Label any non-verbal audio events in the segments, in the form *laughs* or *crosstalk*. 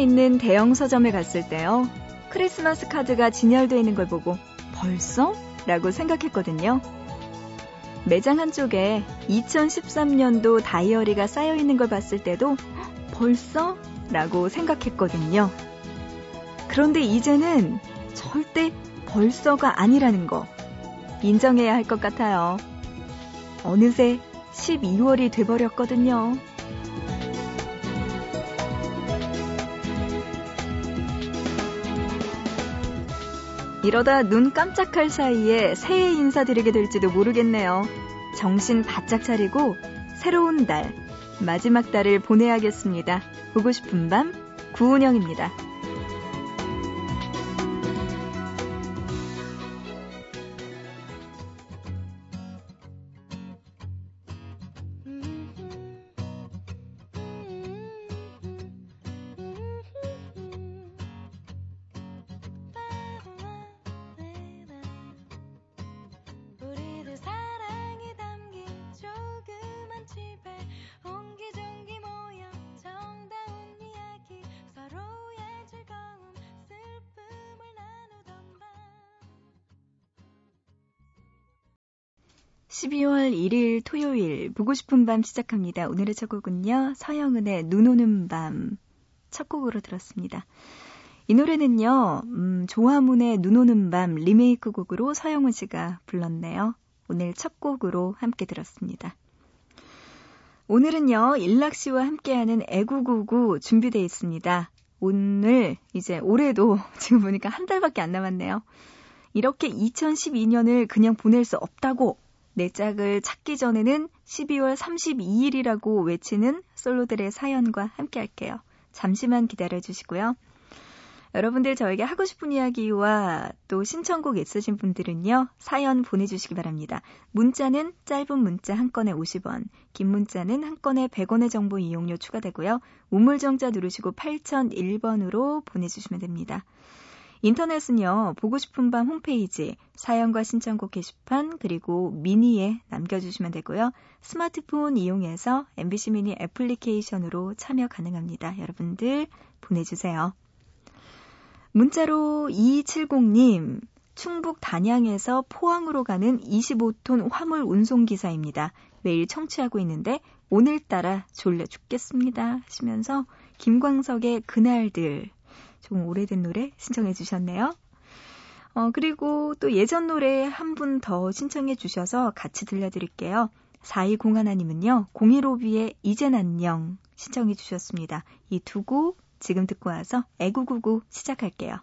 있는 대형 서점에 갔을 때요. 크리스마스 카드가 진열되어 있는 걸 보고 벌써? 라고 생각했거든요. 매장 한쪽에 2013년도 다이어리가 쌓여 있는 걸 봤을 때도 벌써? 라고 생각했거든요. 그런데 이제는 절대 벌써가 아니라는 거 인정해야 할 것 같아요. 어느새 12월이 돼버렸거든요. 이러다 눈 깜짝할 사이에 새해 인사드리게 될지도 모르겠네요. 정신 바짝 차리고 새로운 달, 마지막 달을 보내야겠습니다. 보고 싶은 밤, 구은영입니다. 12월 1일 토요일 보고 싶은 밤 시작합니다. 오늘의 첫 곡은요. 서영은의 눈 오는 밤 첫 곡으로 들었습니다. 이 노래는요. 음, 조화문의 눈 오는 밤 리메이크 곡으로 서영은 씨가 불렀네요. 오늘 첫 곡으로 함께 들었습니다. 오늘은요. 일락 씨와 함께하는 애구구구 준비되어 있습니다. 오늘 이제 올해도 *laughs* 지금 보니까 한 달밖에 안 남았네요. 이렇게 2012년을 그냥 보낼 수 없다고 내 짝을 찾기 전에는 12월 32일이라고 외치는 솔로들의 사연과 함께 할게요. 잠시만 기다려 주시고요. 여러분들 저에게 하고 싶은 이야기와 또 신청곡 있으신 분들은요, 사연 보내주시기 바랍니다. 문자는 짧은 문자 한 건에 50원, 긴 문자는 한 건에 100원의 정보 이용료 추가되고요. 우물정자 누르시고 8001번으로 보내주시면 됩니다. 인터넷은요, 보고 싶은 밤 홈페이지, 사연과 신청곡 게시판, 그리고 미니에 남겨주시면 되고요. 스마트폰 이용해서 MBC 미니 애플리케이션으로 참여 가능합니다. 여러분들 보내주세요. 문자로 2270님, 충북 단양에서 포항으로 가는 25톤 화물 운송기사입니다. 매일 청취하고 있는데 오늘따라 졸려 죽겠습니다. 하시면서 김광석의 그날들 좀 오래된 노래 신청해 주셨네요. 어, 그리고 또 예전 노래 한 분 더 신청해 주셔서 같이 들려드릴게요. 4201님은요, 015B의 이젠 안녕 신청해 주셨습니다. 이 두 곡 지금 듣고 와서 애구구구 시작할게요.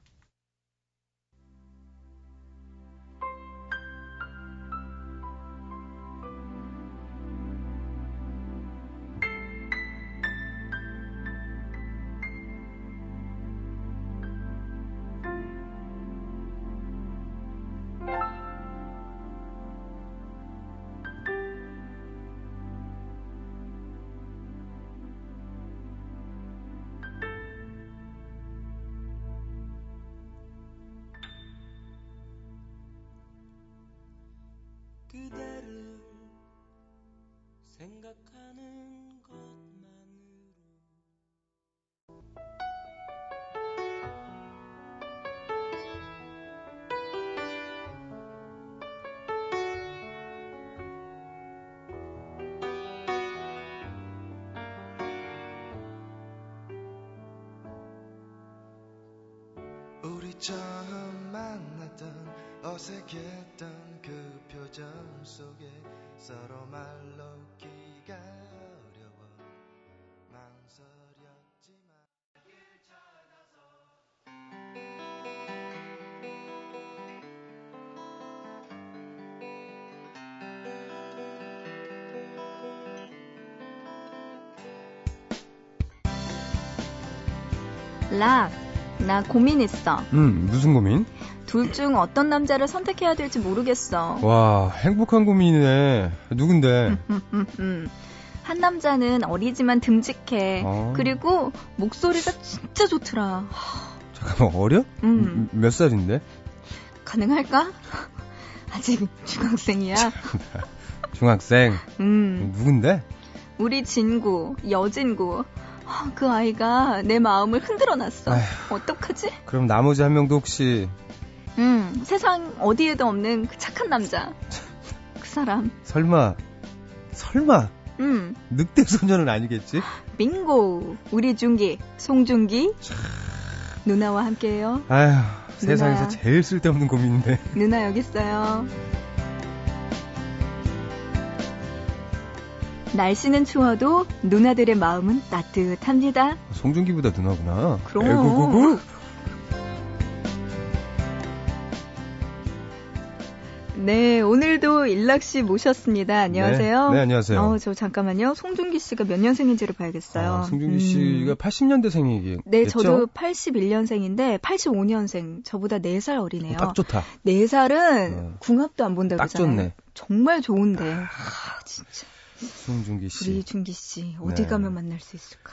생각하는 것만으로. 우리 처음 만났던 어색했던 그 표정 속에 서로 말로 기 락, 나 고민 있어. 음, 무슨 고민? 둘 중 어떤 남자를 선택해야 될지 모르겠어. 와, 행복한 고민이네. 누군데? 한 남자는 어리지만 듬직해. 어. 그리고 목소리가 진짜 좋더라. 잠깐만, 어려? 음. 몇 살인데? 가능할까? 아직 중학생이야. *laughs* 중학생? 음. 누군데? 우리 진구, 여진구. 그 아이가 내 마음을 흔들어 놨어. 어떡하지? 그럼 나머지 한 명도 혹시 음, 세상 어디에도 없는 그 착한 남자. *laughs* 그 사람. 설마 설마 음. 늑대 소녀는 아니겠지? 빙고. 우리 중기 송중기 누나와 함께해요. 아휴, 세상에서 제일 쓸데없는 고민인데. 누나 여기 있어요. 날씨는 추워도 누나들의 마음은 따뜻합니다. 송중기보다 누나구나. 그럼. 에구구구. 네, 오늘도 일락 씨 모셨습니다. 안녕하세요. 네, 네 안녕하세요. 어, 저 잠깐만요. 송중기 씨가 몇 년생인지를 봐야겠어요. 아, 송중기 씨가 음. 80년대생이겠죠? 네, 저도 81년생인데 85년생. 저보다 4살 어리네요. 딱 좋다. 4살은 어. 궁합도 안 본다고 딱 좋네. 정말 좋은데. 아, 진짜. 송중기 씨. 우리 중기 씨 어디 네. 가면 만날 수 있을까?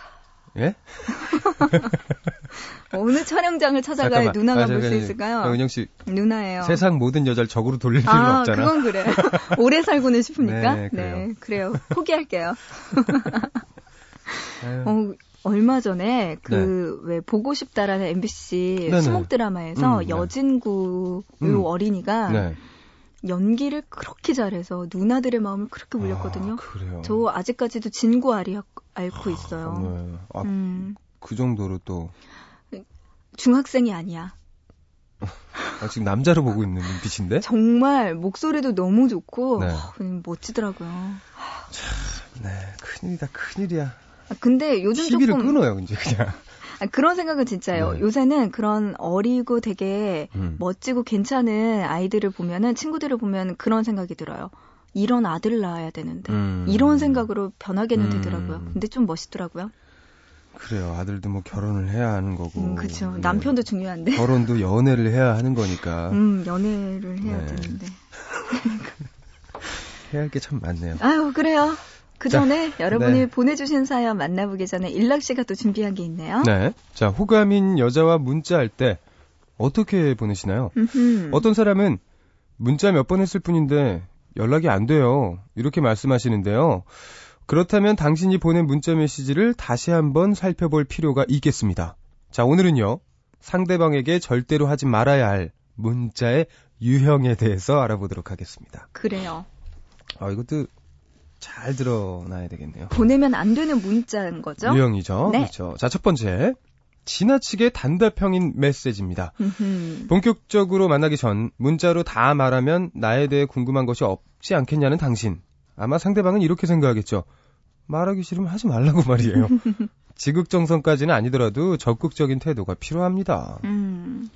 예? *laughs* 어느 촬영장을 찾아가야 누나가 아, 볼수 있을까요? 은영 씨. 누나예요. 세상 모든 여자를 적으로 돌릴 필요는 아, 없잖아. 그건 그래. *laughs* 오래 살고는 싶습니까? 네, 그래요. 네, 그래요. 포기할게요. *laughs* 어, 얼마 전에 그왜 네. 보고 싶다라는 MBC 네네. 수목 드라마에서 음, 네. 여진구 음. 어린이가 네. 연기를 그렇게 잘해서 누나들의 마음을 그렇게 울렸거든요. 아, 그래요. 저 아직까지도 진구 알이 앓고 있어요. 네. 아, 음. 그 정도로 또 중학생이 아니야. 아, 지금 남자로 보고 있는 눈빛인데? 정말 목소리도 너무 좋고 네. 어, 멋지더라고요. 참, 네, 큰일이다, 큰일이야. 아, 근데 요즘 TV를 조금 끊어요, 이제 그냥. 아, 그런 생각은 진짜요. 네. 요새는 그런 어리고 되게 음. 멋지고 괜찮은 아이들을 보면은 친구들을 보면 그런 생각이 들어요. 이런 아들을 낳아야 되는데 음. 이런 생각으로 변하게는 음. 되더라고요. 근데 좀 멋있더라고요. 그래요. 아들도 뭐 결혼을 해야 하는 거고. 음, 그렇죠. 네. 남편도 중요한데. 결혼도 연애를 해야 하는 거니까. *laughs* 음, 연애를 해야 네. 되는데. *laughs* 해야 할 게 참 많네요. 아유, 그래요. 그 전에 여러분이 네. 보내주신 사연 만나보기 전에 일락 씨가 또 준비한 게 있네요. 네. 자, 호감인 여자와 문자할 때 어떻게 보내시나요? 음흠. 어떤 사람은 문자 몇 번 했을 뿐인데 연락이 안 돼요. 이렇게 말씀하시는데요. 그렇다면 당신이 보낸 문자 메시지를 다시 한번 살펴볼 필요가 있겠습니다. 자, 오늘은요. 상대방에게 절대로 하지 말아야 할 문자의 유형에 대해서 알아보도록 하겠습니다. 그래요. 아, 이것도 잘 드러나야 되겠네요. 보내면 안 되는 문자인 거죠? 유형이죠. 네. 그렇죠. 자, 첫 번째. 지나치게 단답형인 메시지입니다. 본격적으로 만나기 전 문자로 다 말하면 나에 대해 궁금한 것이 없지 않겠냐는 당신. 아마 상대방은 이렇게 생각하겠죠. 말하기 싫으면 하지 말라고 *laughs* 말이에요. *laughs* 지극정성까지는 아니더라도 적극적인 태도가 필요합니다. 음.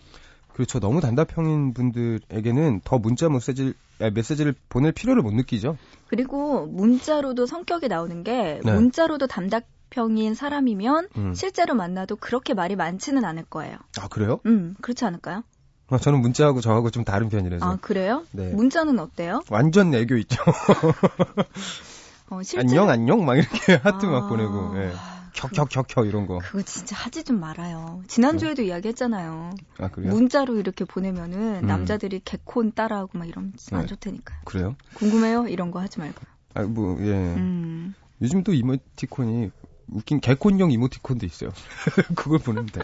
그렇죠. 너무 단답형인 분들에게는 더 문자 메시지를, 메시지를 보낼 필요를 못 느끼죠. 그리고 문자로도 성격이 나오는 게 네. 문자로도 단답형인 사람이면 음. 실제로 만나도 그렇게 말이 많지는 않을 거예요. 아 그래요? 음 그렇지 않을까요? 아, 저는 문자하고 저하고 좀 다른 편이라서. 아 그래요? 네. 문자는 어때요? 완전 애교 있죠. *laughs* 어, 실제로... 안녕 안녕 막 이렇게 하트 아... 막 보내고. 네. 켜켜켜켜 이런 거. 그거 진짜 하지 좀 말아요. 지난주에도 네. 이야기했잖아요. 아, 그래요? 문자로 이렇게 보내면은 음. 남자들이 개콘 따라하고 막 이러면 안 네. 좋다니까요. 그래요? 궁금해요? 이런 거 하지 말고. 아, 뭐, 예. 음. 요즘 또 이모티콘이 웃긴 개콘형 이모티콘도 있어요. *laughs* 그걸 보면 돼.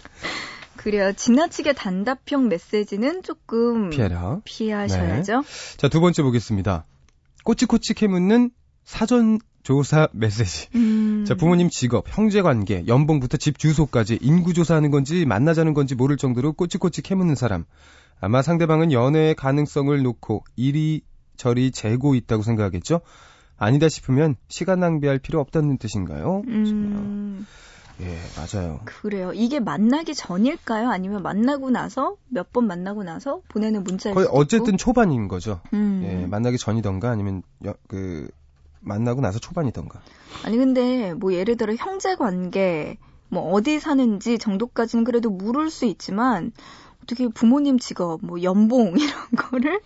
그래요. 지나치게 단답형 메시지는 조금 피해라. 피하셔야죠. 네. 자, 두 번째 보겠습니다. 꼬치꼬치 캐묻는 사전 조사 메시지. 음. 자, 부모님 직업, 형제 관계, 연봉부터 집 주소까지 인구 조사하는 건지 만나자는 건지 모를 정도로 꼬치꼬치 캐묻는 사람. 아마 상대방은 연애의 가능성을 놓고 이리저리 재고 있다고 생각하겠죠? 아니다 싶으면 시간 낭비할 필요 없다는 뜻인가요? 음. 예, 맞아요. 그래요. 이게 만나기 전일까요? 아니면 만나고 나서 몇 번 만나고 나서 보내는 문자일 거의 어쨌든 초반인 거죠. 음. 예, 만나기 전이던가 아니면 여, 그 만나고 나서 초반이던가. 아니 근데 뭐 예를 들어 형제 관계 뭐 어디 사는지 정도까지는 그래도 물을 수 있지만 어떻게 부모님 직업 뭐 연봉 *laughs* 이런 거를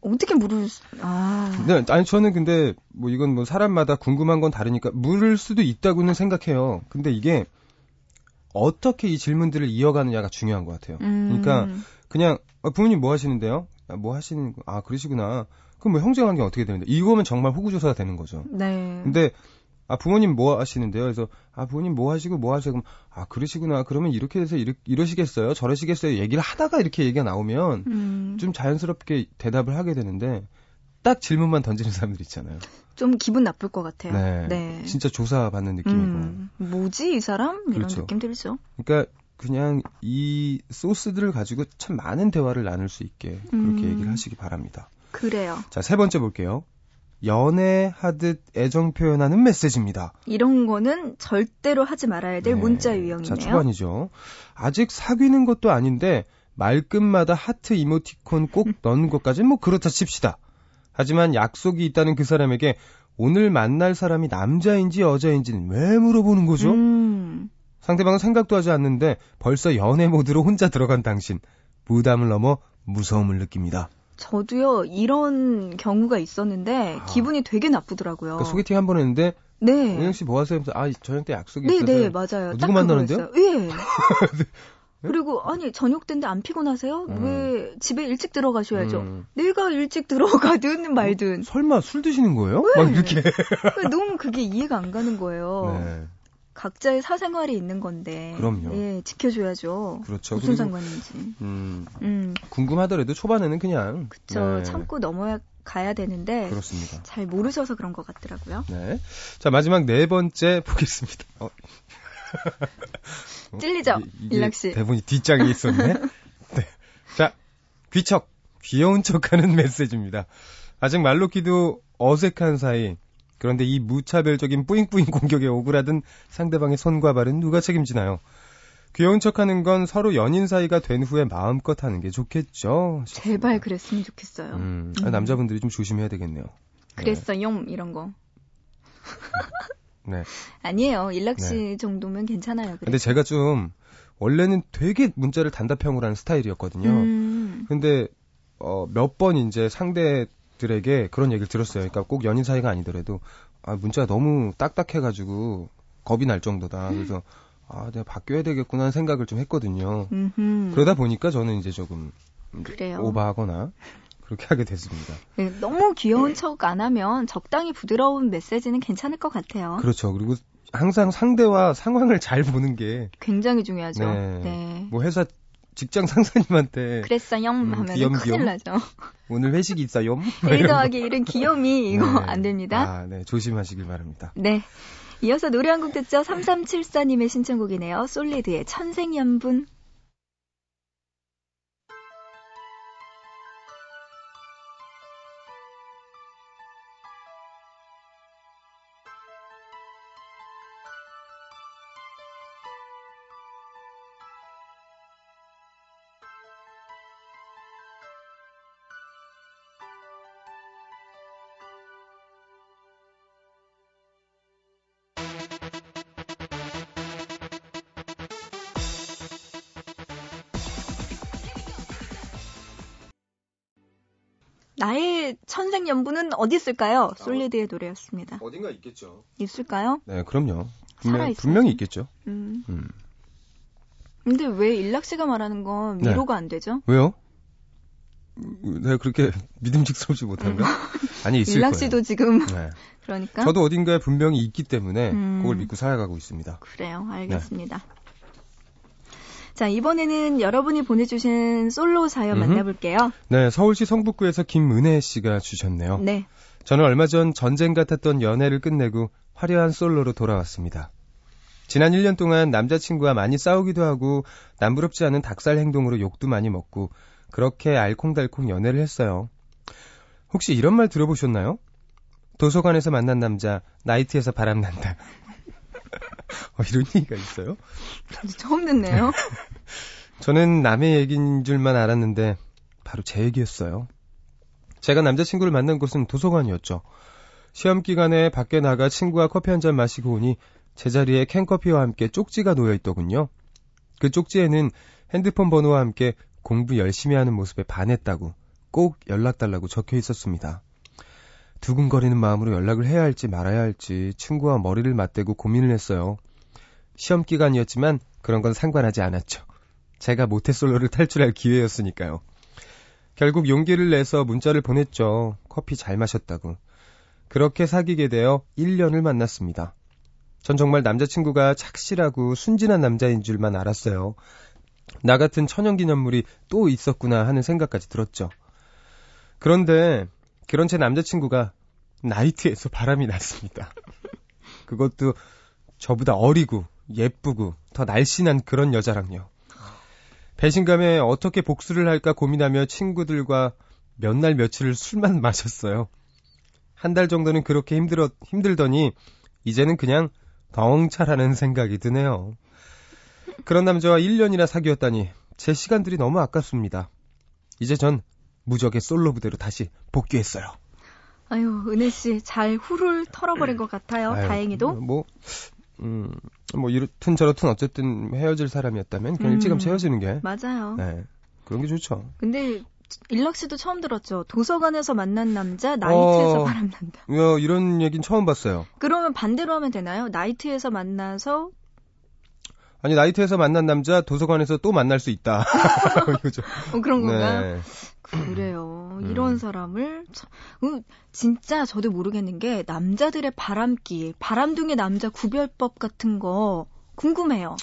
어떻게 물을 수... 아. 네, 아니 저는 근데 뭐 이건 뭐 사람마다 궁금한 건 다르니까 물을 수도 있다고는 생각해요. 근데 이게 어떻게 이 질문들을 이어가느냐가 중요한 것 같아요. 음. 그러니까 그냥 아, 부모님 뭐 하시는데요? 아, 뭐 하시는 아 그러시구나. 그럼 뭐 형제 관계 어떻게 되는데? 이거면 정말 호구조사가 되는 거죠. 네. 근데 아 부모님 뭐 하시는데요? 그래서 아 부모님 뭐 하시고 뭐 하세요? 그럼 아 그러시구나. 그러면 이렇게 돼서 이러, 이러시겠어요? 저러시겠어요? 얘기를 하다가 이렇게 얘기가 나오면 음. 좀 자연스럽게 대답을 하게 되는데 딱 질문만 던지는 사람들 있잖아요. 좀 기분 나쁠 것 같아요. 네. 네. 진짜 조사받는 느낌이고. 음, 뭐지 이 사람? 이런 그렇죠. 느낌 들죠. 그러니까 그냥 이 소스들을 가지고 참 많은 대화를 나눌 수 있게 그렇게 음. 얘기를 하시기 바랍니다. 그래요. 자, 세 번째 볼게요. 연애하듯 애정 표현하는 메시지입니다. 이런 거는 절대로 하지 말아야 될 네. 문자 유형이네요. 자, 초반이죠. 아직 사귀는 것도 아닌데 말끝마다 하트 이모티콘 꼭 *laughs* 넣는 것까지는 뭐 그렇다 칩시다. 하지만 약속이 있다는 그 사람에게 오늘 만날 사람이 남자인지 여자인지는 왜 물어보는 거죠? 음. 상대방은 생각도 하지 않는데 벌써 연애 모드로 혼자 들어간 당신. 부담을 넘어 무서움을 느낍니다. 저도요 이런 경우가 있었는데 아. 기분이 되게 나쁘더라고요. 그러니까 소개팅 한 번 했는데 네. 오영 씨 뭐 하세요? 아 저녁 때 약속이 네, 있어서. 네, 맞아요. 어, 누구 만나는데요? 예. *laughs* 네. 그리고 아니 저녁 때인데 안 피곤하세요? 음. 왜 집에 일찍 들어가셔야죠? 음. 내가 일찍 들어가든 말든. 어, 설마 술 드시는 거예요? 네. 막 이렇게. 너무 그게 이해가 안 가는 거예요. 네. 각자의 사생활이 있는 건데. 그럼요. 예, 지켜줘야죠. 그렇죠. 무슨 상관인지. 음, 음. 궁금하더라도 초반에는 그냥. 그쵸. 네. 참고 넘어야 가야 되는데. 그렇습니다. 잘 모르셔서 그런 것 같더라고요. 네. 자, 마지막 네 번째 보겠습니다. 어. *laughs* 찔리죠? 일락 씨. 대본이 뒷장에 있었네. *laughs* 네. 자, 귀척. 귀여운 척하는 *laughs* 메시지입니다. 아직 말로기도 어색한 사이 그런데 이 무차별적인 뿌잉뿌잉 공격에 오그라든 상대방의 손과 발은 누가 책임지나요? 귀여운 척하는 건 서로 연인 사이가 된 후에 마음껏 하는 게 좋겠죠. 제발 그랬으면 좋겠어요. 음, 음. 남자분들이 좀 조심해야 되겠네요. 그랬어요, 네. 이런 거. *laughs* 네. 아니에요. 일락 씨 네. 정도면 괜찮아요. 그래도. 근데 제가 좀 원래는 되게 문자를 단답형으로 하는 스타일이었거든요. 음. 근데 어, 몇 번 이제 상대 들에게 그런 얘기를 들었어요. 그러니까 꼭 연인 사이가 아니더라도 아 문자가 너무 딱딱해가지고 겁이 날 정도다. 그래서 아 내가 바뀌어야 되겠구나 하는 생각을 좀 했거든요. 음흠. 그러다 보니까 저는 이제 조금 그래요. 오버하거나 그렇게 하게 됐습니다. 네, 너무 귀여운 척 안 하면 적당히 부드러운 메시지는 괜찮을 것 같아요. 그렇죠. 그리고 항상 상대와 상황을 잘 보는 게 굉장히 중요하죠. 네. 네. 뭐 회사 직장 상사님한테 그랬어요 음, 하면 귀염, 큰일? 나죠. 오늘 회식 있어요? 1 더하기 1은 귀염이 이거 네. 안 됩니다. 아, 네. 조심하시길 바랍니다. 네. 이어서 노래 한 곡 듣죠. 3374님의 신청곡이네요. 솔리드의 천생연분. 나의 천생연분은 어디 있을까요? 솔리드의 노래였습니다. 어딘가 있겠죠. 있을까요? 네, 그럼요. 분명, 분명히 있겠죠. 음. 음. 근데 왜 일락 씨가 말하는 건 네. 위로가 네. 안 되죠? 왜요? 내가 그렇게 *laughs* 믿음직스럽지 못한가? 음. 아니 있을 일락 씨도 지금 네. 그러니까 저도 어딘가에 분명히 있기 때문에 음. 그걸 믿고 살아가고 있습니다. 그래요, 알겠습니다. 네. 자, 이번에는 여러분이 보내주신 솔로 사연 음흠. 만나볼게요. 네, 서울시 성북구에서 김은혜 씨가 주셨네요. 네. 저는 얼마 전 전쟁 같았던 연애를 끝내고 화려한 솔로로 돌아왔습니다. 지난 1년 동안 남자친구와 많이 싸우기도 하고 남부럽지 않은 닭살 행동으로 욕도 많이 먹고 그렇게 알콩달콩 연애를 했어요. 혹시 이런 말 들어보셨나요? 도서관에서 만난 남자, 나이트에서 바람난다. 어, 이런 *laughs* 얘기가 있어요? 처음 듣네요. *laughs* 저는 남의 얘기인 줄만 알았는데 바로 제 얘기였어요. 제가 남자친구를 만난 곳은 도서관이었죠. 시험 기간에 밖에 나가 친구와 커피 한 잔 마시고 오니 제자리에 캔커피와 함께 쪽지가 놓여 있더군요. 그 쪽지에는 핸드폰 번호와 함께 공부 열심히 하는 모습에 반했다고 꼭 연락 달라고 적혀 있었습니다. 두근거리는 마음으로 연락을 해야 할지 말아야 할지 친구와 머리를 맞대고 고민을 했어요. 시험 기간이었지만 그런 건 상관하지 않았죠. 제가 모태솔로를 탈출할 기회였으니까요. 결국 용기를 내서 문자를 보냈죠. 커피 잘 마셨다고. 그렇게 사귀게 되어 1년을 만났습니다. 전 정말 남자친구가 착실하고 순진한 남자인 줄만 알았어요. 나 같은 천연기념물이 또 있었구나 하는 생각까지 들었죠. 그런데 그런 제 남자친구가 나이트에서 바람이 났습니다. 그것도 저보다 어리고 예쁘고 더 날씬한 그런 여자랑요. 배신감에 어떻게 복수를 할까 고민하며 친구들과 몇 날 며칠을 술만 *laughs* 마셨어요. 한 달 정도는 그렇게 힘들어, 힘들더니 이제는 그냥 덩차라는 생각이 드네요. 그런 남자와 1년이나 사귀었다니 제 시간들이 너무 아깝습니다. 이제 전 무적의 솔로 부대로 다시 복귀했어요. 아유, 은혜 씨 잘 후를 털어버린 것 같아요. 아유, 다행히도. 뭐, 음, 뭐 이렇든 저렇든 어쨌든 헤어질 사람이었다면 그냥 음, 일찌감치 헤어지는 게 맞아요. 네, 그런 게 좋죠. 근데 일락 씨도 처음 들었죠. 도서관에서 만난 남자, 나이트에서 어, 바람난다. 어, 이런 얘기는 처음 봤어요. 그러면 반대로 하면 되나요? 나이트에서 만나서 아니 나이트에서 만난 남자 도서관에서 또 만날 수 있다. 이거죠. *laughs* *laughs* 어, 그런 건가? 네. 그래요. 음. 이런 사람을 참, 음, 진짜 저도 모르겠는 게 남자들의 바람기, 바람둥이 남자 구별법 같은 거 궁금해요.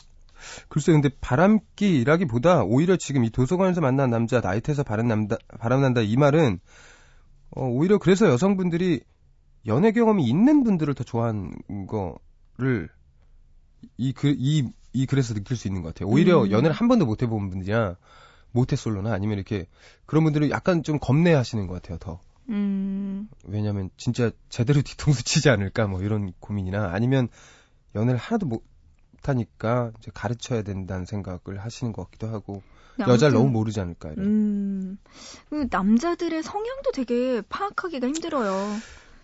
글쎄 근데 바람기라기보다 오히려 지금 이 도서관에서 만난 남자 나이트에서 바람 남다 바람난다 이 말은 어, 오히려 그래서 여성분들이 연애 경험이 있는 분들을 더 좋아하는 거를 이 그, 이, 이 글에서 느낄 수 있는 것 같아요. 오히려 음. 연애를 한 번도 못 해본 분들이야 모태솔로나 아니면 이렇게 그런 분들은 약간 좀 겁내하시는 것 같아요. 더. 음. 왜냐하면 진짜 제대로 *laughs* 뒤통수 치지 않을까 뭐 이런 고민이나 아니면 연애를 하나도 못 하니까 이제 가르쳐야 된다는 생각을 하시는 것 같기도 하고 여자를 너무 모르지 않을까 이런. 음. 그 남자들의 성향도 되게 파악하기가 힘들어요.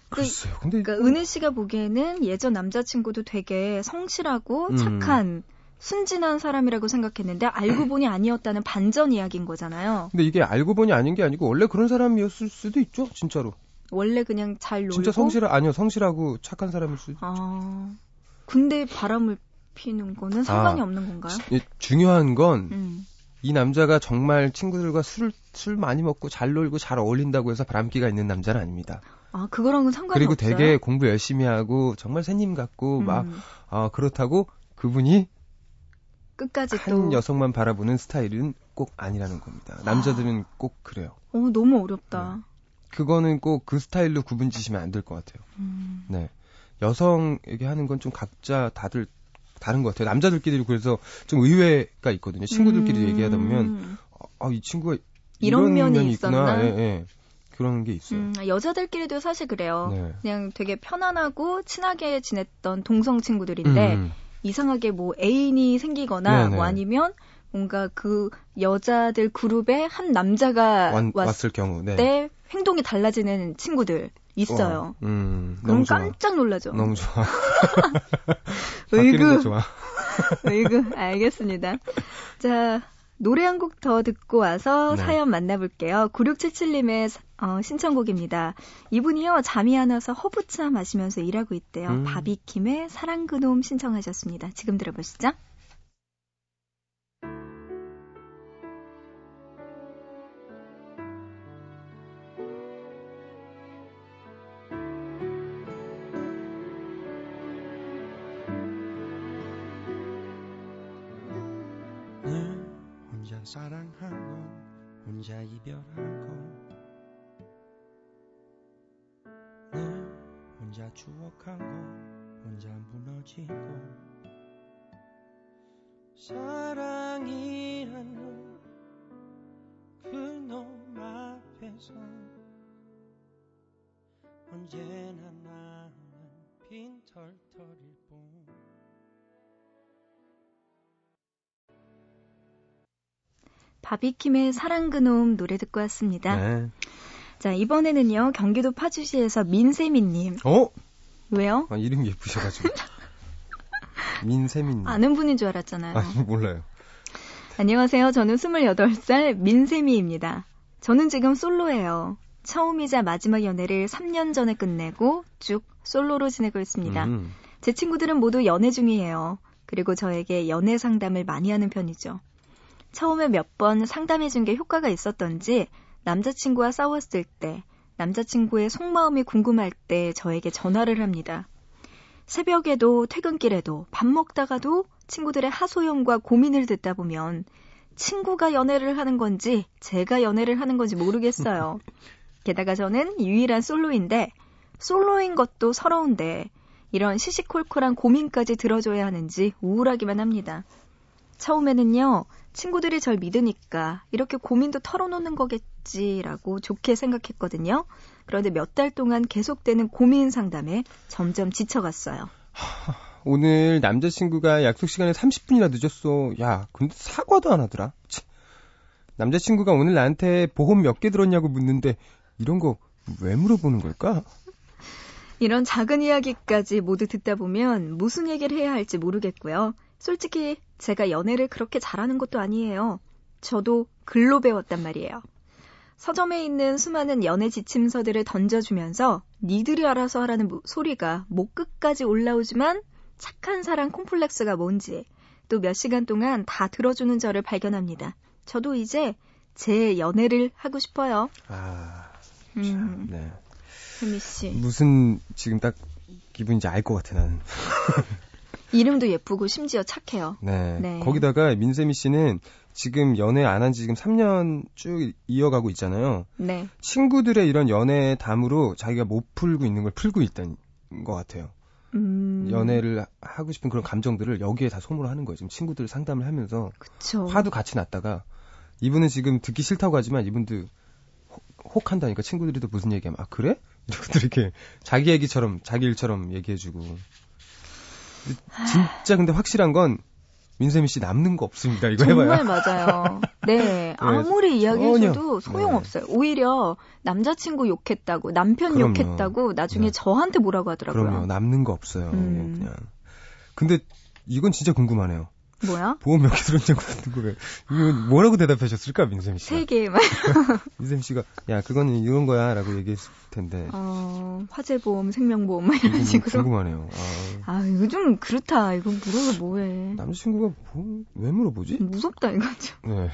글쎄요. 근데 그러니까 은혜 씨가 보기에는 예전 남자친구도 되게 성실하고 음. 착한 순진한 사람이라고 생각했는데 알고 보니 아니었다는 반전 이야기인 거잖아요. 근데 이게 알고 보니 아닌 게 아니고 원래 그런 사람이었을 수도 있죠, 진짜로. 원래 그냥 잘 놀고 진짜 성실 아니요 성실하고 착한 사람일 수도 아, 있죠. 근데 바람을 피는 거는 상관이 아, 없는 건가요? 지, 중요한 건이 음. 남자가 정말 친구들과 술, 술 많이 먹고 잘 놀고 잘 어울린다고 해서 바람기가 있는 남자는 아닙니다. 아, 그거랑은 상관이 그리고 없어요? 되게 공부 열심히 하고 정말 새님 같고 음. 막 아, 그렇다고 그분이 끝까지 한 또 여성만 바라보는 스타일은 꼭 아니라는 겁니다. 남자들은 아. 꼭 그래요. 어, 너무 어렵다. 네. 그거는 꼭 그 스타일로 구분 지시면 안 될 것 같아요. 음. 네. 여성에게 하는 건 좀 각자 다들 다른 것 같아요. 남자들끼리 그래서 좀 의외가 있거든요. 친구들끼리 음. 얘기하다 보면 아, 이 친구가 이런, 이런 면이, 면이 있구나. 예, 예. 그런 게 있어요. 음, 여자들끼리도 사실 그래요. 네. 그냥 되게 편안하고 친하게 지냈던 동성 친구들인데 음. 이상하게 뭐 애인이 생기거나 네네. 뭐 아니면 뭔가 그 여자들 그룹에 한 남자가 왔, 왔을 경우 네. 행동이 달라지는 친구들 있어요. 어, 음, 그럼 깜짝 놀라죠. 너무 좋아. *laughs* 으이그. 좋아. *laughs* 으이그. 알겠습니다. 자, 노래 한 곡 더 듣고 와서 네. 사연 만나볼게요. 9677님의 어, 신청곡입니다. 이분이요, 잠이 안 와서 허브차 마시면서 일하고 있대요. 음. 바비킴의 사랑 그놈 신청하셨습니다. 지금 들어보시죠. 사랑하고 혼자 이별하고 혼자 추억하고 혼자 무너지고 사랑이란 그놈 앞에서 언제나 나는 빈털터릴 뿐 바비킴의 사랑 그놈 노래 듣고 왔습니다. 네. 자, 이번에는요, 경기도 파주시에서 민세미님. 어? 왜요? 아, 이름 예쁘셔가지고. *laughs* 민세미님. 아는 분인 줄 알았잖아요. 아, 몰라요. 안녕하세요. 저는 28살 민세미입니다. 저는 지금 솔로예요. 처음이자 마지막 연애를 3년 전에 끝내고 쭉 솔로로 지내고 있습니다. 음. 제 친구들은 모두 연애 중이에요. 그리고 저에게 연애 상담을 많이 하는 편이죠. 처음에 몇 번 상담해준 게 효과가 있었던지 남자친구와 싸웠을 때, 남자친구의 속마음이 궁금할 때 저에게 전화를 합니다. 새벽에도 퇴근길에도 밥 먹다가도 친구들의 하소연과 고민을 듣다 보면 친구가 연애를 하는 건지 제가 연애를 하는 건지 모르겠어요. *laughs* 게다가 저는 유일한 솔로인데 솔로인 것도 서러운데 이런 시시콜콜한 고민까지 들어줘야 하는지 우울하기만 합니다. 처음에는요, 친구들이 절 믿으니까 이렇게 고민도 털어놓는 거겠지 라고 좋게 생각했거든요. 그런데 몇 달 동안 계속되는 고민 상담에 점점 지쳐갔어요. 오늘 남자친구가 약속 시간에 30분이나 늦었어. 야, 근데 사과도 안 하더라. 치. 남자친구가 오늘 나한테 보험 몇 개 들었냐고 묻는데 이런 거 왜 물어보는 걸까? 이런 작은 이야기까지 모두 듣다 보면 무슨 얘기를 해야 할지 모르겠고요. 솔직히 제가 연애를 그렇게 잘하는 것도 아니에요. 저도 글로 배웠단 말이에요. 서점에 있는 수많은 연애 지침서들을 던져주면서 니들이 알아서 하라는 소리가 목 끝까지 올라오지만 착한 사랑 콤플렉스가 뭔지 또 몇 시간 동안 다 들어주는 저를 발견합니다. 저도 이제 제 연애를 하고 싶어요. 아, 참, 음, 네. 혜미 씨. 무슨 지금 딱 기분인지 알 것 같아 나는. *laughs* 이름도 예쁘고 심지어 착해요. 네. 네. 거기다가 민세미 씨는 지금 연애 안 한 지 지금 3년 쭉 이어가고 있잖아요. 네. 친구들의 이런 연애 담으로 자기가 못 풀고 있는 걸 풀고 있다는 것 같아요. 음... 연애를 하고 싶은 그런 감정들을 여기에 다 소모를 하는 거예요. 지금 친구들 상담을 하면서 그쵸. 화도 같이 났다가 이분은 지금 듣기 싫다고 하지만 이분도 혹, 한다니까 친구들이 도 무슨 얘기하면 아 그래? 이렇게 자기 얘기처럼 자기 일처럼 얘기해주고 진짜 근데 확실한 건 민세미 씨 남는 거 없습니다. 이거 정말 해봐요. 맞아요. *laughs* 네. 네. 아무리 이야기해줘도 소용없어요. 네. 오히려 남자친구 욕했다고, 남편 그럼요. 욕했다고 나중에 네. 저한테 뭐라고 하더라고요. 그럼요. 남는 거 없어요. 음. 그냥. 근데 이건 진짜 궁금하네요. 뭐야? 보험 몇 개 들었냐고 거예요. 이거 뭐라고 대답하셨을까, 민샘 씨? 세 개만. *laughs* 민샘 씨가, 야, 그거는 이런 거야, 라고 얘기했을 텐데. 어, 화재보험, 생명보험, 막 이런 식으로. 궁금하네요. 아. 아, 좀 그렇다. 이거 물어서 뭐해. 남자친구가 보험, 왜 물어보지? 무섭다, 이거죠. 네.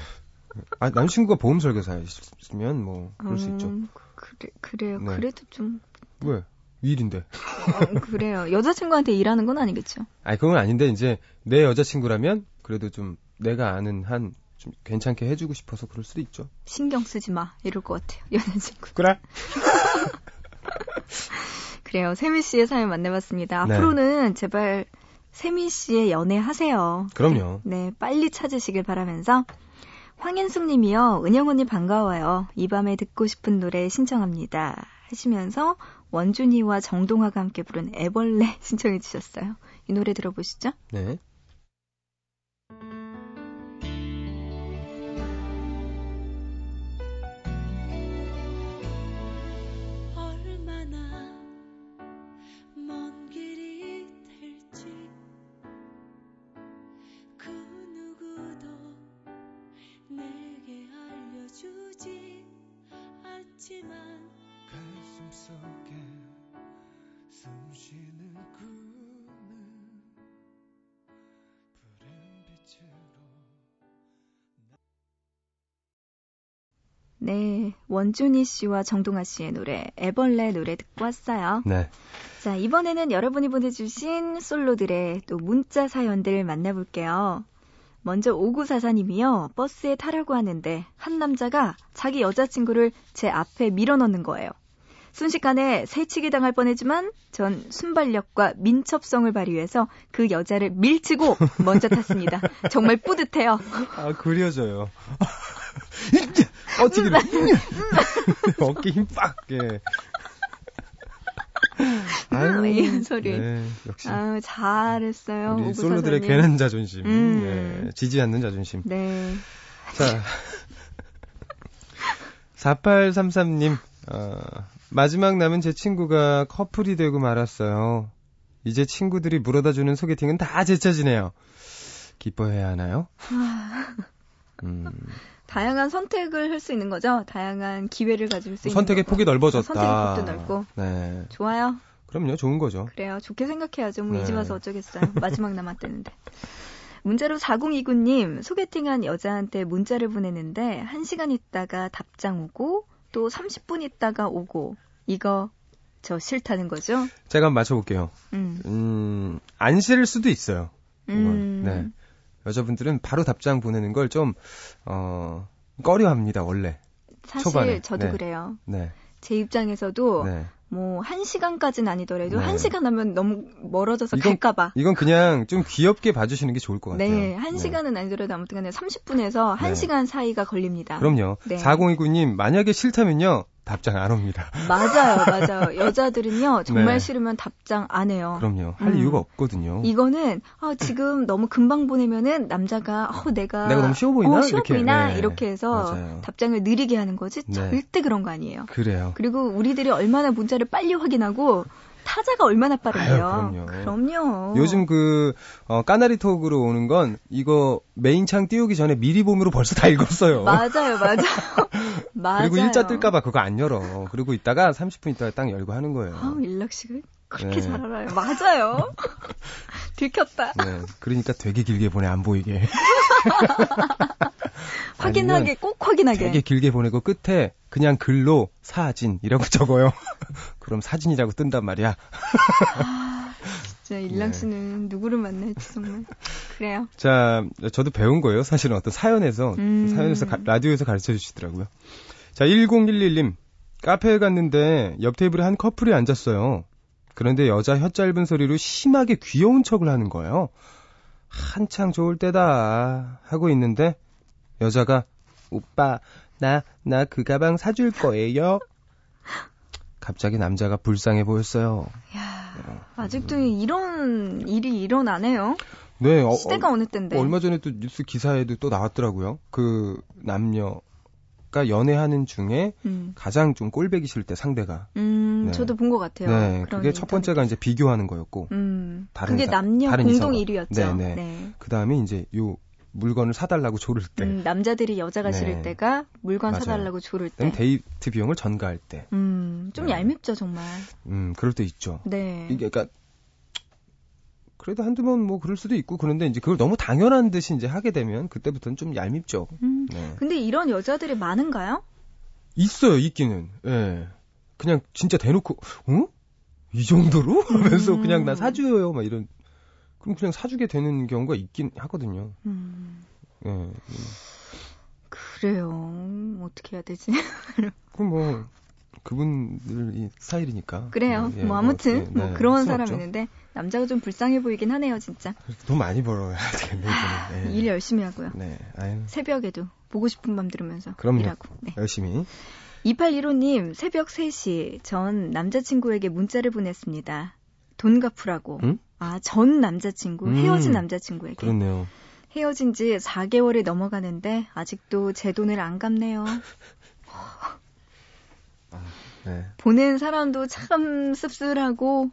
아, 남자친구가 보험 설계사였으면 뭐, 그럴 음, 수 있죠. 음, 그래, 그래요. 네. 그래도 좀. 왜? 일인데. 어, 그래요. 여자친구한테 일하는 건 아니겠죠. 아니, 그건 아닌데, 이제, 내 여자친구라면, 그래도 좀, 내가 아는 한, 좀 괜찮게 해주고 싶어서 그럴 수도 있죠. 신경 쓰지 마. 이럴 것 같아요. *laughs* 여자친구. 그래? *laughs* 그래요. 세미 씨의 사연 만나봤습니다. 네. 앞으로는 제발 세미 씨의 연애 하세요. 그럼요. 네, 빨리 찾으시길 바라면서 황인숙 님이요. 은영 언니 반가워요. 이 밤에 듣고 싶은 노래 신청합니다. 하시면서 원준이와 정동화가 함께 부른 애벌레 *laughs* 신청해 주셨어요. 이 노래 들어보시죠. 네. 네, 원준희 씨와 정동아 씨의 노래 애벌레 노래 듣고 왔어요. 네. 자, 이번에는 여러분이 보내주신 솔로들의 또 문자 사연들 만나볼게요. 먼저 5944님이요. 버스에 타려고 하는데 한 남자가 자기 여자친구를 제 앞에 밀어넣는 거예요. 순식간에 새치기 당할 뻔했지만 전 순발력과 민첩성을 발휘해서 그 여자를 밀치고 *laughs* 먼저 탔습니다. 정말 뿌듯해요. 아, 그려져요. *laughs* 어찌기를. *laughs* 어깨 힘 빡, 예. 아유, 이런 소리. 네, 역시. 아유, 잘했어요. 우리 솔로들의 괜한 자존심. 음. 네, 지지 않는 자존심. 네. 자. 4833님, 어, 마지막 남은 제 친구가 커플이 되고 말았어요. 이제 친구들이 물어다 주는 소개팅은 다 제 차지네요. 기뻐해야 하나요? 아. 음. 다양한 선택을 할 수 있는 거죠. 다양한 기회를 가질 수 있는 선택의 폭이 넓어졌다. 선택의 폭도 넓고. 네. 좋아요. 그럼요. 좋은 거죠. 그래요. 좋게 생각해야죠. 뭐 네. 이제 와서 어쩌겠어요. 마지막 남았다는데. 문자로 4029님, 소개팅한 여자한테 문자를 보내는데 1시간 있다가 답장 오고 또 30분 있다가 오고 이거 저 싫다는 거죠? 제가 한번 맞춰볼게요. 음, 음, 안 싫을 수도 있어요. 음. 네. 여자분들은 바로 답장 보내는 걸 좀, 어, 꺼려 합니다, 원래. 사실 초반에. 저도 네. 그래요. 네. 제 입장에서도 네. 뭐, 한 시간까지는 아니더라도, 네. 한 시간 하면 너무 멀어져서 이건, 갈까봐. 이건 그냥 좀 귀엽게 봐주시는 게 좋을 것 같아요. 네, 한 네. 시간은 아니더라도 아무튼 간에 30분에서 1시간 사이가 걸립니다. 그럼요. 네. 4029님, 만약에 싫다면요, 답장 안 옵니다. *laughs* 맞아요, 맞아요. 여자들은요 정말 네. 싫으면 답장 안 해요. 그럼요. 할 음. 이유가 없거든요. 이거는 아, 지금 너무 금방 보내면은 남자가 어, 내가 내가 너무 쉬워 보이나 어, 쉬워 이렇게, 보이나 네. 이렇게 해서 맞아요. 답장을 느리게 하는 거지 네. 절대 그런 거 아니에요. 그래요. 그리고 우리들이 얼마나 문자를 빨리 확인하고 타자가 얼마나 빠른데요? 아유, 그럼요. 그럼요. 요즘 그 어, 까나리 톡으로 오는 건 이거 메인창 띄우기 전에 미리 봄으로 벌써 다 읽었어요. 맞아요, 맞아요. *laughs* 맞아요. 그리고 일자 뜰까봐 그거 안 열어. 그리고 있다가 30분 있다가 딱 열고 하는 거예요. 아, 일락식을 그렇게 네. 잘 알아요. 맞아요. *laughs* 들켰다. 네, 그러니까 되게 길게 보내 안 보이게. *laughs* 확인하게 꼭 확인하게. 되게 길게 보내고 끝에 그냥 글로 사진이라고 *laughs* 적어요. 그럼 사진이라고 뜬단 말이야. 아, 진짜 일랑 씨는 네. 누구를 만날지 정말 그래요. 자, 저도 배운 거예요. 사실은 어떤 사연에서 음. 사연에서 가, 라디오에서 가르쳐 주시더라고요. 자, 1011님 카페에 갔는데 옆 테이블에 한 커플이 앉았어요. 그런데 여자 혀 짧은 소리로 심하게 귀여운 척을 하는 거예요. 한창 좋을 때다 하고 있는데 여자가 오빠 나 나 그 가방 사줄 거예요. 갑자기 남자가 불쌍해 보였어요. 야, 아직도 이런 일이 일어나네요. 네, 어, 시대가 어, 느 때인데. 얼마 전에 또 뉴스 기사에도 또 나왔더라고요. 그 남녀 가 연애하는 중에 음. 가장 좀 꼴배기 싫을 때 상대가. 음, 네. 저도 본 것 같아요. 네, 그게 첫 번째가 이제 비교하는 거였고. 음, 다른 그게 남녀 다른 공동 1위였죠. 네, 네. 네. 그 다음에 이제 요 물건을 사달라고 조를 때. 음, 남자들이 여자가 네. 싫을 때가 물건 맞아요. 사달라고 조를 때. 데이트 비용을 전가할 때. 음, 좀 네. 얄밉죠, 정말. 음, 그럴 때 있죠. 네. 이게, 그러니까, 그래도 한두 번 뭐 그럴 수도 있고 그런데 이제 그걸 너무 당연한 듯이 이제 하게 되면 그때부터는 좀 얄밉죠. 음, 네. 근데 이런 여자들이 많은가요? 있어요, 있기는. 예. 네. 그냥 진짜 대놓고, 어? 이 정도로? *laughs* 하면서 음. 그냥 나 사줘요, 막 이런. 그럼 그냥 사주게 되는 경우가 있긴 하거든요. 음. 예. 그래요. 어떻게 해야 되지? *laughs* 그럼 뭐 그분들이 스타일이니까. 그래요. 예, 뭐 아무튼 뭐, 네, 뭐 그런 사람 있는데 남자가 좀 불쌍해 보이긴 하네요, 진짜. 돈 많이 벌어야 *laughs* 되겠네. 네. 일 열심히 하고요. 네. 아유. 새벽에도 보고 싶은 밤 들으면서 그럼요. 일하고. 네. 열심히. 2815님, 새벽 3시 전 남자친구에게 문자를 보냈습니다. 돈 갚으라고. 응? 아, 전 남자친구, 음, 헤어진 남자친구에게. 그렇네요. 헤어진 지 4개월이 넘어가는데 아직도 제 돈을 안 갚네요. *laughs* 아, 네. 보낸 사람도 참 씁쓸하고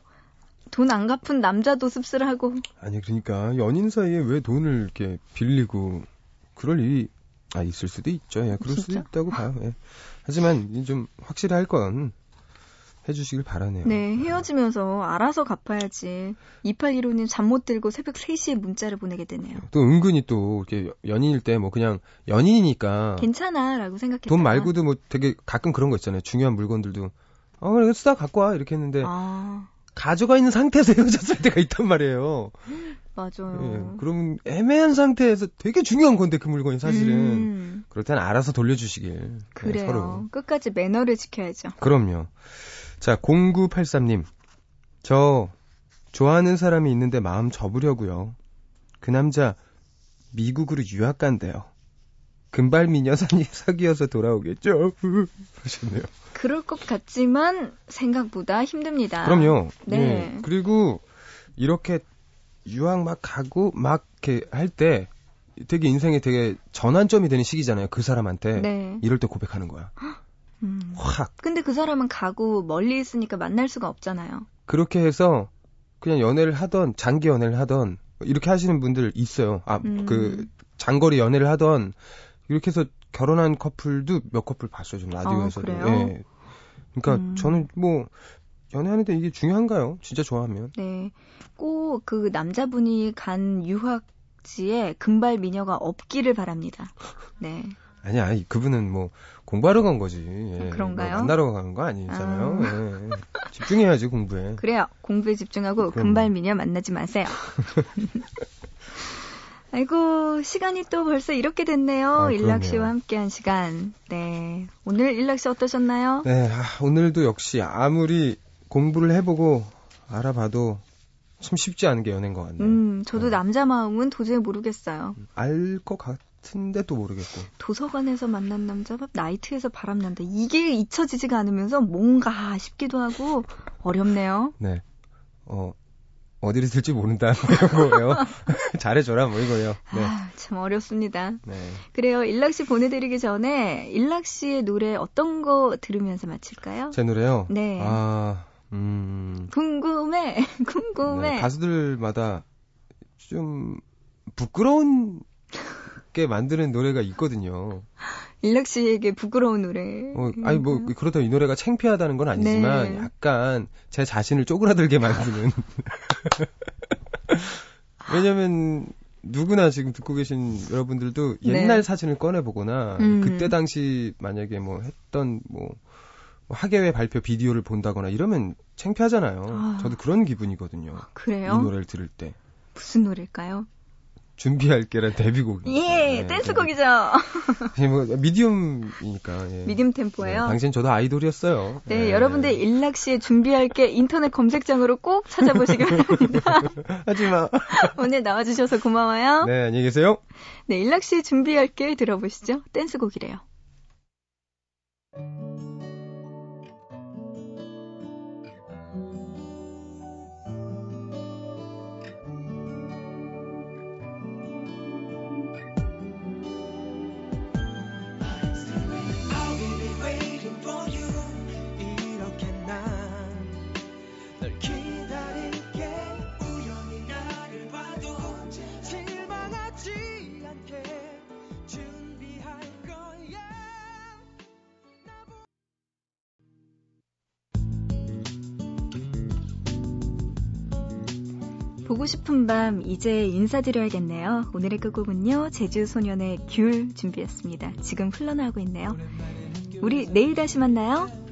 돈 안 갚은 남자도 씁쓸하고. 아니 그러니까 연인 사이에 왜 돈을 이렇게 빌리고 그럴 일이 아 있을 수도 있죠. 예, 그럴 진짜? 수도 있다고 봐요. 예. 하지만 좀 확실히 할 건 해주시길 바라네요. 네, 헤어지면서 알아서 갚아야지. 2815님 잠 못 들고 새벽 3시에 문자를 보내게 되네요. 또 은근히 또 이렇게 연인일 때 뭐 그냥 연인이니까 괜찮아라고 생각해. 돈 말고도 뭐 되게 가끔 그런 거 있잖아요. 중요한 물건들도 어 그래 쓰다 갖고 와 이렇게 했는데 아... 가져가 있는 상태에서 *laughs* 헤어졌을 때가 있단 말이에요. 맞아요. 예, 그럼 애매한 상태에서 되게 중요한 건데 그 물건이 사실은 음. 그럴 땐 알아서 돌려주시길. 네, 그래요. 네, 서로. 끝까지 매너를 지켜야죠. 그럼요. 자, 0983님. 저 좋아하는 사람이 있는데 마음 접으려고요. 그 남자 미국으로 유학 간대요. 금발 미녀산이 *laughs* 사귀어서 돌아오겠죠? *laughs* 하셨네요. 그럴 것 같지만 생각보다 힘듭니다. 그럼요. 네. 네. 그리고 이렇게 유학 막 가고 막 이렇게 할 때 되게 인생에 되게 전환점이 되는 시기잖아요. 그 사람한테. 네. 이럴 때 고백하는 거야. 음. 확. 근데 그 사람은 가고 멀리 있으니까 만날 수가 없잖아요. 그렇게 해서 그냥 연애를 하던 장기 연애를 하던 이렇게 하시는 분들 있어요. 아, 음. 그 장거리 연애를 하던 이렇게 해서 결혼한 커플도 몇 커플 봤어요. 좀 라디오에서도. 아, 예. 그러니까 음. 저는 뭐 연애하는데 이게 중요한가요? 진짜 좋아하면. 네. 꼭 그 남자분이 간 유학지에 금발 미녀가 없기를 바랍니다. 네. 아니야, 아니, 그분은 뭐 공부하러 간 거지. 예, 아, 그런가요? 뭐 만나러 가는 거 아니잖아요. 아. 예, 집중해야지 공부에. 그래요. 공부에 집중하고 금발 미녀 만나지 마세요. *laughs* 아이고, 시간이 또 벌써 이렇게 됐네요. 아, 일락 씨와 함께한 시간. 네. 오늘 일락 씨 어떠셨나요? 네, 아, 오늘도 역시 아무리 공부를 해보고 알아봐도 참 쉽지 않은 게 연애인 것 같네요. 음, 저도 네. 남자 마음은 도저히 모르겠어요. 알 것 같은데 또 모르겠고. 도서관에서 만난 남자, 나이트에서 바람난다. 이게 잊혀지지가 않으면서 뭔가 싶기도 하고 어렵네요. 네. 어, 어디를 쓸지 모른다 뭐 *laughs* 거예요. *laughs* 잘해줘라 뭐 이거예요. 네. 아, 참 어렵습니다. 네. 그래요. 일락 씨 보내드리기 전에 일락 씨의 노래 어떤 거 들으면서 마칠까요? 제 노래요? 네. 아, 음. 궁금해, *laughs* 궁금해. 네, 가수들마다 좀 부끄러운 게 만드는 노래가 있거든요. 일락 씨에게 부끄러운 노래. 어, 아니 뭐 그렇다고 이 노래가 창피하다는 건 아니지만 네. 약간 제 자신을 쪼그라들게 만드는. *laughs* 왜냐면 누구나 지금 듣고 계신 여러분들도 옛날 네. 사진을 꺼내 보거나 음. 그때 당시 만약에 뭐 했던 뭐 학예회 발표 비디오를 본다거나 이러면 창피하잖아요. 아. 저도 그런 기분이거든요. 그래요? 이 노래를 들을 때. 무슨 노래일까요? 준비할게란 데뷔곡. 예, 네, 댄스곡이죠. 뭐 미디움이니까. 예. 미디움 템포예요. 네, 당신 저도 아이돌이었어요. 네, 네. 여러분들 일락 씨의 준비할게 인터넷 검색창으로 꼭 찾아보시기 바랍니다. *laughs* 하지 마. *laughs* 오늘 나와주셔서 고마워요. 네, 안녕히 계세요. 네, 일락 씨의 준비할게 들어보시죠. 댄스곡이래요. 보고 싶은 밤 이제 인사드려야겠네요. 오늘의 끝곡은요. 제주 소년의 귤 준비했습니다. 지금 흘러나오고 있네요. 우리 내일 다시 만나요.